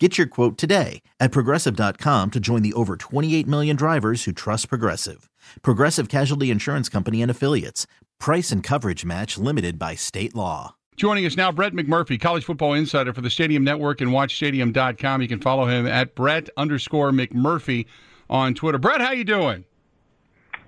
Get your quote today at progressive.com to join the over 28 million drivers who trust Progressive. Progressive Casualty Insurance Company and Affiliates. Price and coverage match limited by state law. Joining us now, Brett McMurphy, college football insider for the Stadium Network and WatchStadium.com. You can follow him at Brett underscore McMurphy on Twitter. Brett, how you doing?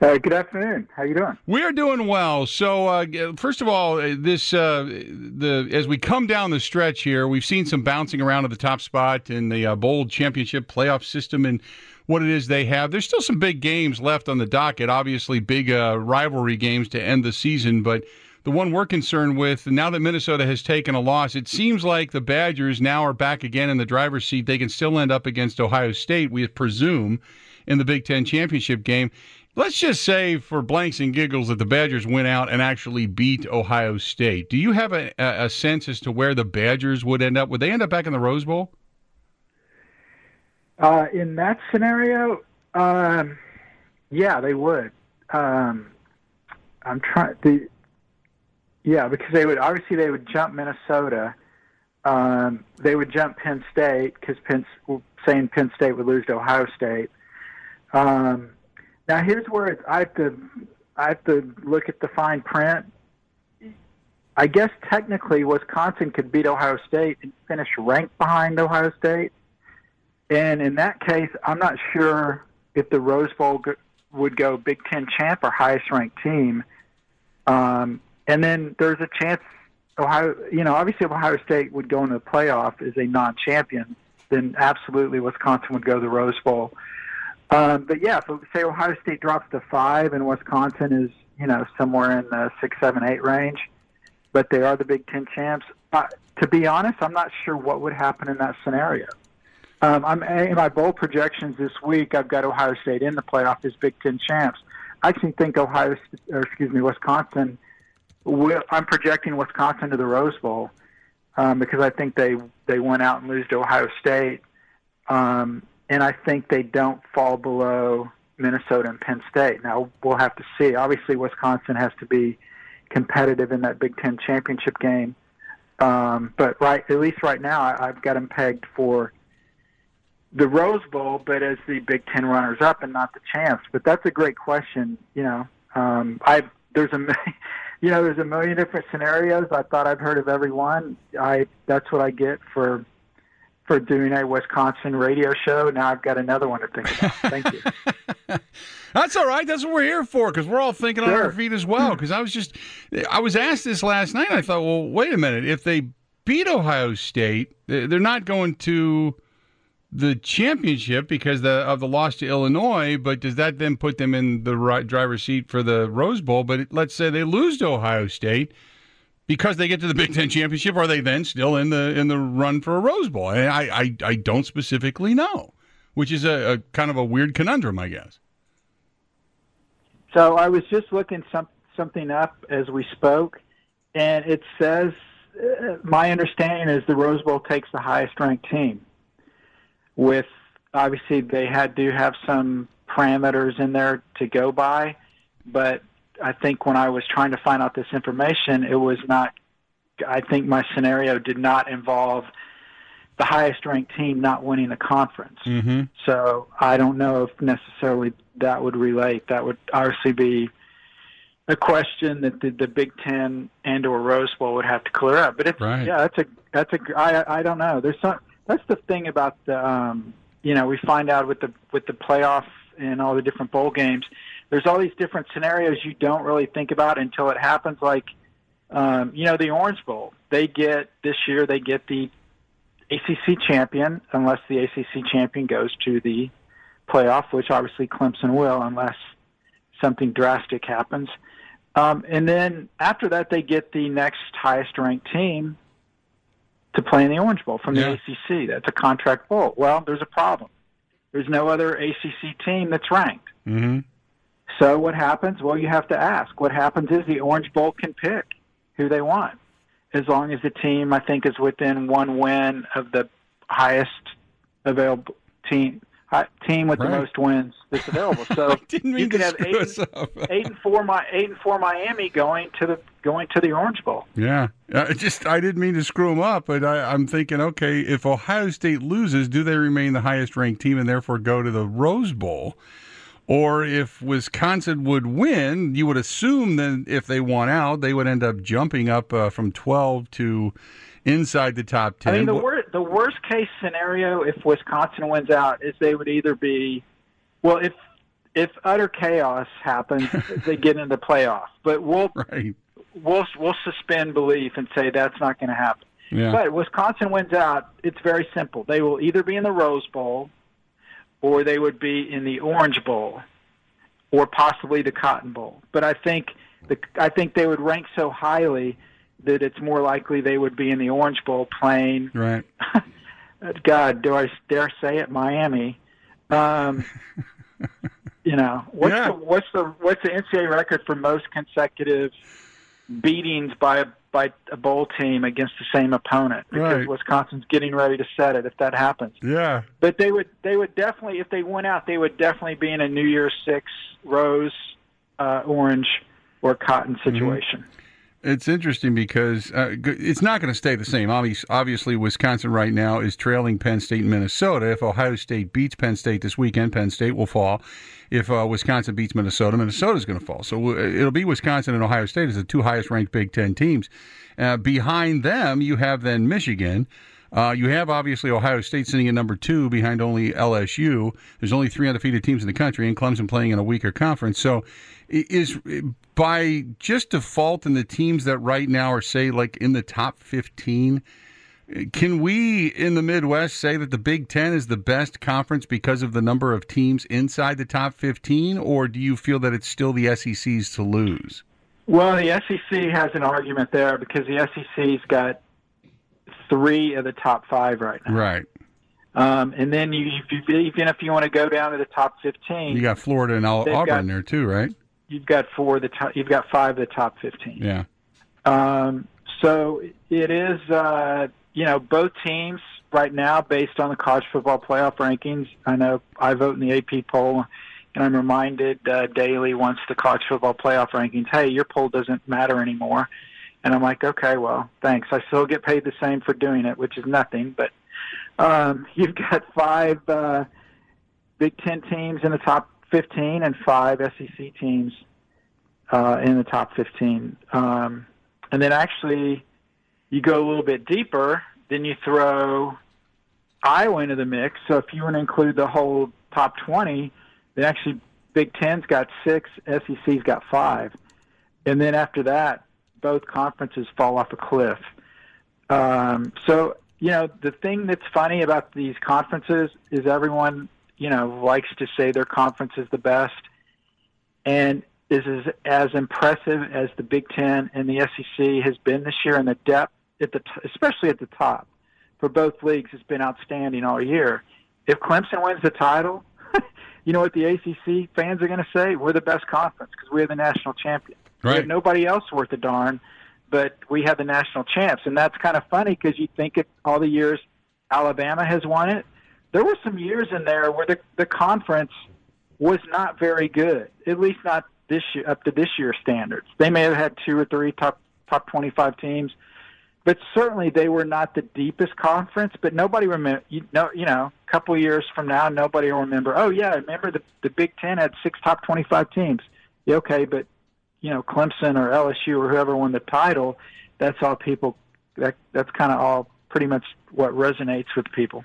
Uh, good afternoon. How you doing? We are doing well. So, uh, first of all, uh, this uh, the as we come down the stretch here, we've seen some bouncing around at the top spot in the uh, bowl championship playoff system and what it is they have. There's still some big games left on the docket. Obviously, big uh, rivalry games to end the season, but. The one we're concerned with now that Minnesota has taken a loss, it seems like the Badgers now are back again in the driver's seat. They can still end up against Ohio State, we presume, in the Big Ten championship game. Let's just say, for blanks and giggles, that the Badgers went out and actually beat Ohio State. Do you have a, a sense as to where the Badgers would end up? Would they end up back in the Rose Bowl? Uh, in that scenario, um, yeah, they would. Um, I'm trying to. Yeah, because they would obviously they would jump Minnesota. Um, they would jump Penn State because Penn saying Penn State would lose to Ohio State. Um, now here's where it's, I have to I have to look at the fine print. I guess technically Wisconsin could beat Ohio State and finish ranked behind Ohio State. And in that case, I'm not sure if the Rose Bowl go, would go Big Ten champ or highest ranked team. Um, and then there's a chance Ohio, you know, obviously if Ohio State would go into the playoff as a non-champion, then absolutely Wisconsin would go the Rose Bowl. Um, but yeah, so say Ohio State drops to five and Wisconsin is, you know, somewhere in the six, seven, eight range, but they are the Big Ten champs. Uh, to be honest, I'm not sure what would happen in that scenario. Um, I'm in my bowl projections this week. I've got Ohio State in the playoff as Big Ten champs. I actually think Ohio, or excuse me, Wisconsin. Will, I'm projecting Wisconsin to the Rose Bowl um, because I think they they went out and lose to Ohio State. Um, and I think they don't fall below Minnesota and Penn State. Now we'll have to see. Obviously, Wisconsin has to be competitive in that Big Ten championship game, um, but right at least right now, I, I've got them pegged for the Rose Bowl, but as the Big Ten runners-up and not the champs. But that's a great question. You know, um, I there's a you know there's a million different scenarios. I thought I've heard of every one. I that's what I get for for doing a Wisconsin radio show. Now I've got another one to think about. Thank you. That's all right. That's what we're here for because we're all thinking sure. on our feet as well. Because I was just, I was asked this last night. I thought, well, wait a minute. If they beat Ohio State, they're not going to the championship because the, of the loss to Illinois. But does that then put them in the right driver's seat for the Rose Bowl? But let's say they lose to Ohio State because they get to the Big Ten championship, are they then still in the in the run for a Rose Bowl? I I, I don't specifically know, which is a, a, kind of a weird conundrum, I guess. So I was just looking some, something up as we spoke, and it says uh, my understanding is the Rose Bowl takes the highest ranked team. With obviously they had to have some parameters in there to go by, but I think when I was trying to find out this information, it was not. I think my scenario did not involve the highest ranked team not winning the conference. Mm-hmm. So I don't know if necessarily that would relate. That would obviously be a question that the, the Big Ten and or Rose Bowl would have to clear up. But it's right. yeah, that's a that's a I I don't know. There's some that's the thing about the um you know we find out with the with the playoff and all the different bowl games there's all these different scenarios you don't really think about until it happens. Like, um, you know, the Orange Bowl. They get this year. They get the ACC champion, unless the ACC champion goes to the playoff, which obviously Clemson will, unless something drastic happens. Um, and then after that, they get the next highest ranked team to play in the Orange Bowl from the. ACC. That's a contract bowl. Well, there's a problem. There's no other ACC team that's ranked. Mm-hmm. So what happens? Well, you have to ask. What happens is the Orange Bowl can pick who they want, as long as the team I think is within one win of the highest available team team with right. the most wins that's available. So you can have eight, eight, and four, my eight and four Miami going to the going to the Orange Bowl. Yeah, uh, just I didn't mean to screw them up, but I, I'm thinking, okay, if Ohio State loses, do they remain the highest ranked team and therefore go to the Rose Bowl? Or if Wisconsin would win, you would assume that if they won out, they would end up jumping up uh, from 12 to inside the top 10. I mean, the, wor- the worst case scenario if Wisconsin wins out is they would either be, well, if if utter chaos happens, they get into the playoff. But we'll right. we'll we'll suspend belief and say that's not going to happen. Yeah. But Wisconsin wins out. It's very simple. They will either be in the Rose Bowl, or they would be in the Orange Bowl, or possibly the Cotton Bowl. But I think the I think they would rank so highly that it's more likely they would be in the Orange Bowl playing. Right. God, do I dare say it, Miami? Um, you know, what's Yeah. the what's the what's the NCAA record for most consecutive beatings by a by a bowl team against the same opponent? Because Right. Wisconsin's getting ready to set it if that happens. Yeah. But they would they would definitely if they went out they would definitely be in a New Year's Six rose, uh, orange, or cotton situation. It's interesting because uh, it's not going to stay the same. Obvious- Obviously, Wisconsin right now is trailing Penn State and Minnesota. If Ohio State beats Penn State this weekend, Penn State will fall. If uh, Wisconsin beats Minnesota, Minnesota's going to fall. So uh, it'll be Wisconsin and Ohio State as the two highest ranked Big Ten teams. Uh, behind them, you have then Michigan. Uh, you have obviously Ohio State sitting at number two behind only LSU. There's only three undefeated teams in the country, and Clemson playing in a weaker conference. So, is by just default in the teams that right now are say like in the top 15. Can we in the Midwest say that the Big Ten is the best conference because of the number of teams inside the top 15, or do you feel that it's still the SEC's to lose? Well, the SEC has an argument there because the SEC's got three of the top five right now. Right. Um, and then you, if you, even if you want to go down to the top fifteen, You got Florida and Auburn got- there too, right? you've got four of the top, you've got five of the top fifteen. Yeah. Um, so it is, uh, you know, both teams right now, based on the college football playoff rankings. I know I vote in the AP poll, and I'm reminded uh, daily once the college football playoff rankings, hey, your poll doesn't matter anymore. And I'm like, okay, well, thanks. I still get paid the same for doing it, which is nothing. But um, you've got five uh, Big Ten teams in the top 15 and five SEC teams uh, in the top 15. Um, and then actually, you go a little bit deeper, then you throw Iowa into the mix. So if you want to include the whole top 20, then actually Big Ten's got six, SEC's got five. And then after that, both conferences fall off a cliff. Um, so, you know, the thing that's funny about these conferences is everyone, you know, likes to say their conference is the best. And this is as, impressive as the Big Ten and the SEC has been this year, and the depth at the t- especially at the top for both leagues has been outstanding all year. If Clemson wins the title, you know what the ACC fans are going to say? We're the best conference because we're the national champion. We have nobody else worth a darn, but we have the national champs, and that's kind of funny because you think it all the years Alabama has won it. There were some years in there where the the conference was not very good, at least not this year up to this year's standards. They may have had two or three top top 25 teams, but certainly they were not the deepest conference. But nobody remember, you know, you know, a couple years from now, nobody will remember. Oh yeah, remember the the Big Ten had six top 25 teams. Yeah, okay, but you know, Clemson or LSU or whoever won the title, that's all people. That that's kind of all pretty much what resonates with people.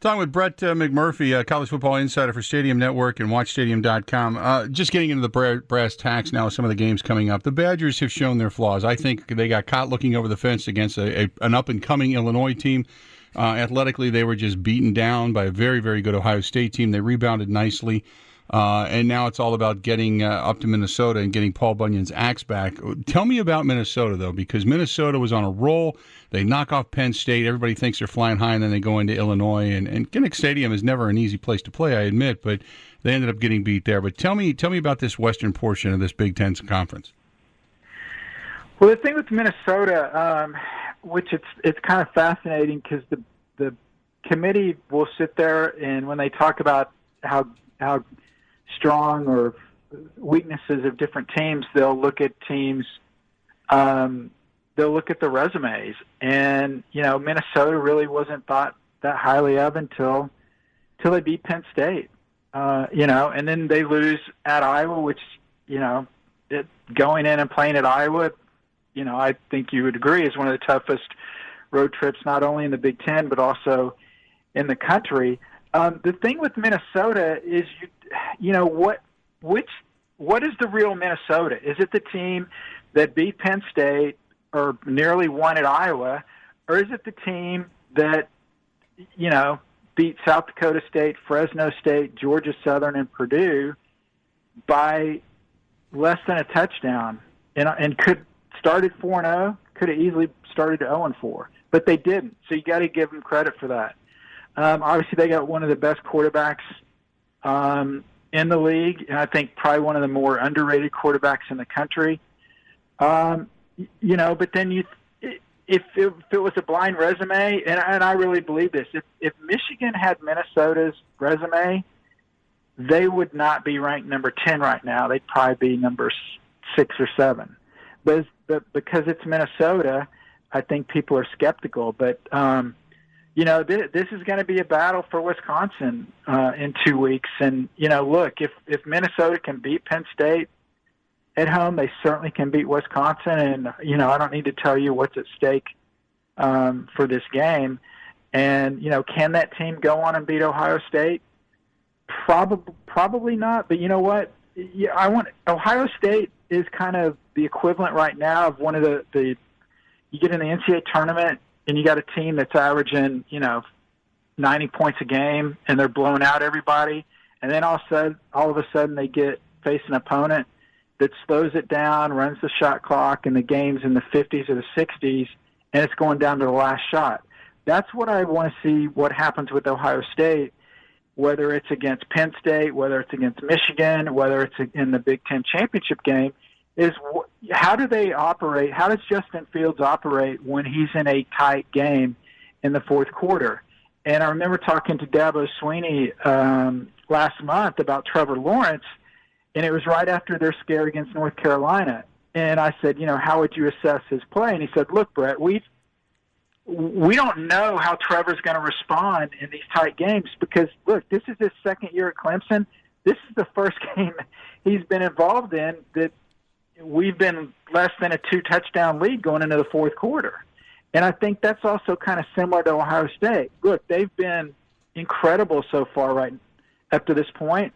Talking with Brett uh, McMurphy, uh, college football insider for Stadium Network and WatchStadium.com. Uh, just getting into the bra- brass tacks now, some of the games coming up. The Badgers have shown their flaws. I think they got caught looking over the fence against a, a, an up and coming Illinois team. Uh, athletically, they were just beaten down by a very, very good Ohio State team. They rebounded nicely. Uh, and now it's all about getting uh, up to Minnesota and getting Paul Bunyan's axe back. Tell me about Minnesota, though, because Minnesota was on a roll. They knock off Penn State. Everybody thinks they're flying high, and then they go into Illinois. And, and Kinnick Stadium is never an easy place to play, I admit, but they ended up getting beat there. But tell me, tell me about this western portion of this Big Ten conference. Well, the thing with Minnesota, um, which it's it's kind of fascinating because the the committee will sit there and when they talk about how how strong or weaknesses of different teams, they'll look at teams. Um, they'll look at the resumes, and you know Minnesota really wasn't thought that highly of until until they beat Penn State. Uh, you know, and then they lose at Iowa, which you know, it, going in and playing at Iowa, you know, I think you would agree is one of the toughest road trips, not only in the Big Ten but also in the country. Um, the thing with Minnesota is you you know what which what is the real Minnesota? Is it the team that beat Penn State or nearly won at Iowa, or is it the team that you know beat South Dakota State, Fresno State, Georgia Southern, and Purdue by less than a touchdown, and and could started four and zero, oh, could have easily started zero and four, but they didn't. So you got to give them credit for that. Um, obviously, they got one of the best quarterbacks um, in the league, and I think probably one of the more underrated quarterbacks in the country. Um, you know, but then you, if it, if it was a blind resume, and, and I really believe this, if if Michigan had Minnesota's resume, they would not be ranked number ten right now. They'd probably be number six or seven. But, but because it's Minnesota, I think people are skeptical. But um, you know, th- this is going to be a battle for Wisconsin uh, in two weeks. And you know, look, if if Minnesota can beat Penn State at home, they certainly can beat Wisconsin. And you know, I don't need to tell you what's at stake um, for this game. And you know, can that team go on and beat Ohio State? Probably, probably not. But you know what? Yeah, I want Ohio State is kind of the equivalent right now of one of the the you get in the NCAA tournament and you got a team that's averaging, you know, 90 points a game and they're blowing out everybody. And then all of a sudden, all of a sudden they get face an opponent that slows it down, runs the shot clock, and the game's in the 50s or the 60s, and it's going down to the last shot. That's what I want to see what happens with Ohio State, whether it's against Penn State, whether it's against Michigan, whether it's in the Big Ten championship game is how do they operate? How does Justin Fields operate when he's in a tight game in the fourth quarter? And I remember talking to Dabo Swinney um, last month about Trevor Lawrence, and it was right after their scare against North Carolina. And I said, you know, how would you assess his play? And he said, look, Brett, we we don't know how Trevor's going to respond in these tight games because look, this is his second year at Clemson. This is the first game he's been involved in that we've been less than a two touchdown lead going into the fourth quarter. And I think that's also kind of similar to Ohio State. Look, they've been incredible so far right up to this point,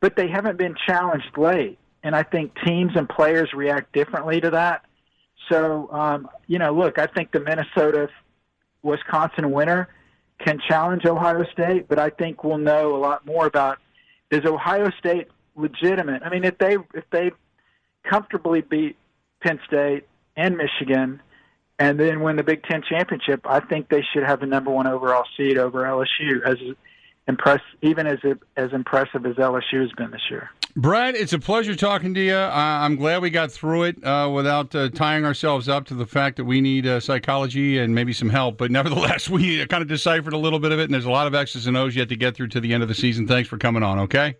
but they haven't been challenged late. And I think teams and players react differently to that. So, um, you know, look, I think the Minnesota Wisconsin winner can challenge Ohio State, but I think we'll know a lot more about is Ohio State legitimate? I mean, if they if they comfortably beat Penn State and Michigan and then win the Big Ten championship, I think they should have the number one overall seed over LSU as impress even as as impressive as LSU has been this year. Brad, it's a pleasure talking to you. Uh, I'm glad we got through it uh, without uh, tying ourselves up to the fact that we need uh, psychology and maybe some help. But nevertheless, we kind of deciphered a little bit of it, and there's a lot of X's and O's yet to get through to the end of the season. Thanks for coming on, okay?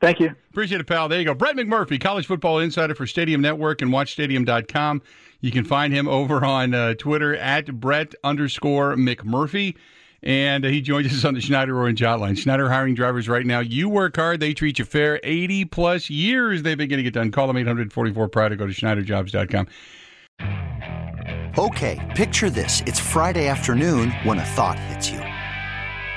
Thank you. Appreciate it, pal. There you go. Brett McMurphy, college football insider for Stadium Network and WatchStadium.com. You can find him over on uh, Twitter at Brett underscore McMurphy. And uh, he joins us on the Schneider Orange Hotline. Schneider hiring drivers right now. You work hard, they treat you fair. 80 plus years they've been getting it done. Call them 844 Pride or go to SchneiderJobs.com. Okay, picture this. It's Friday afternoon when a thought hits you.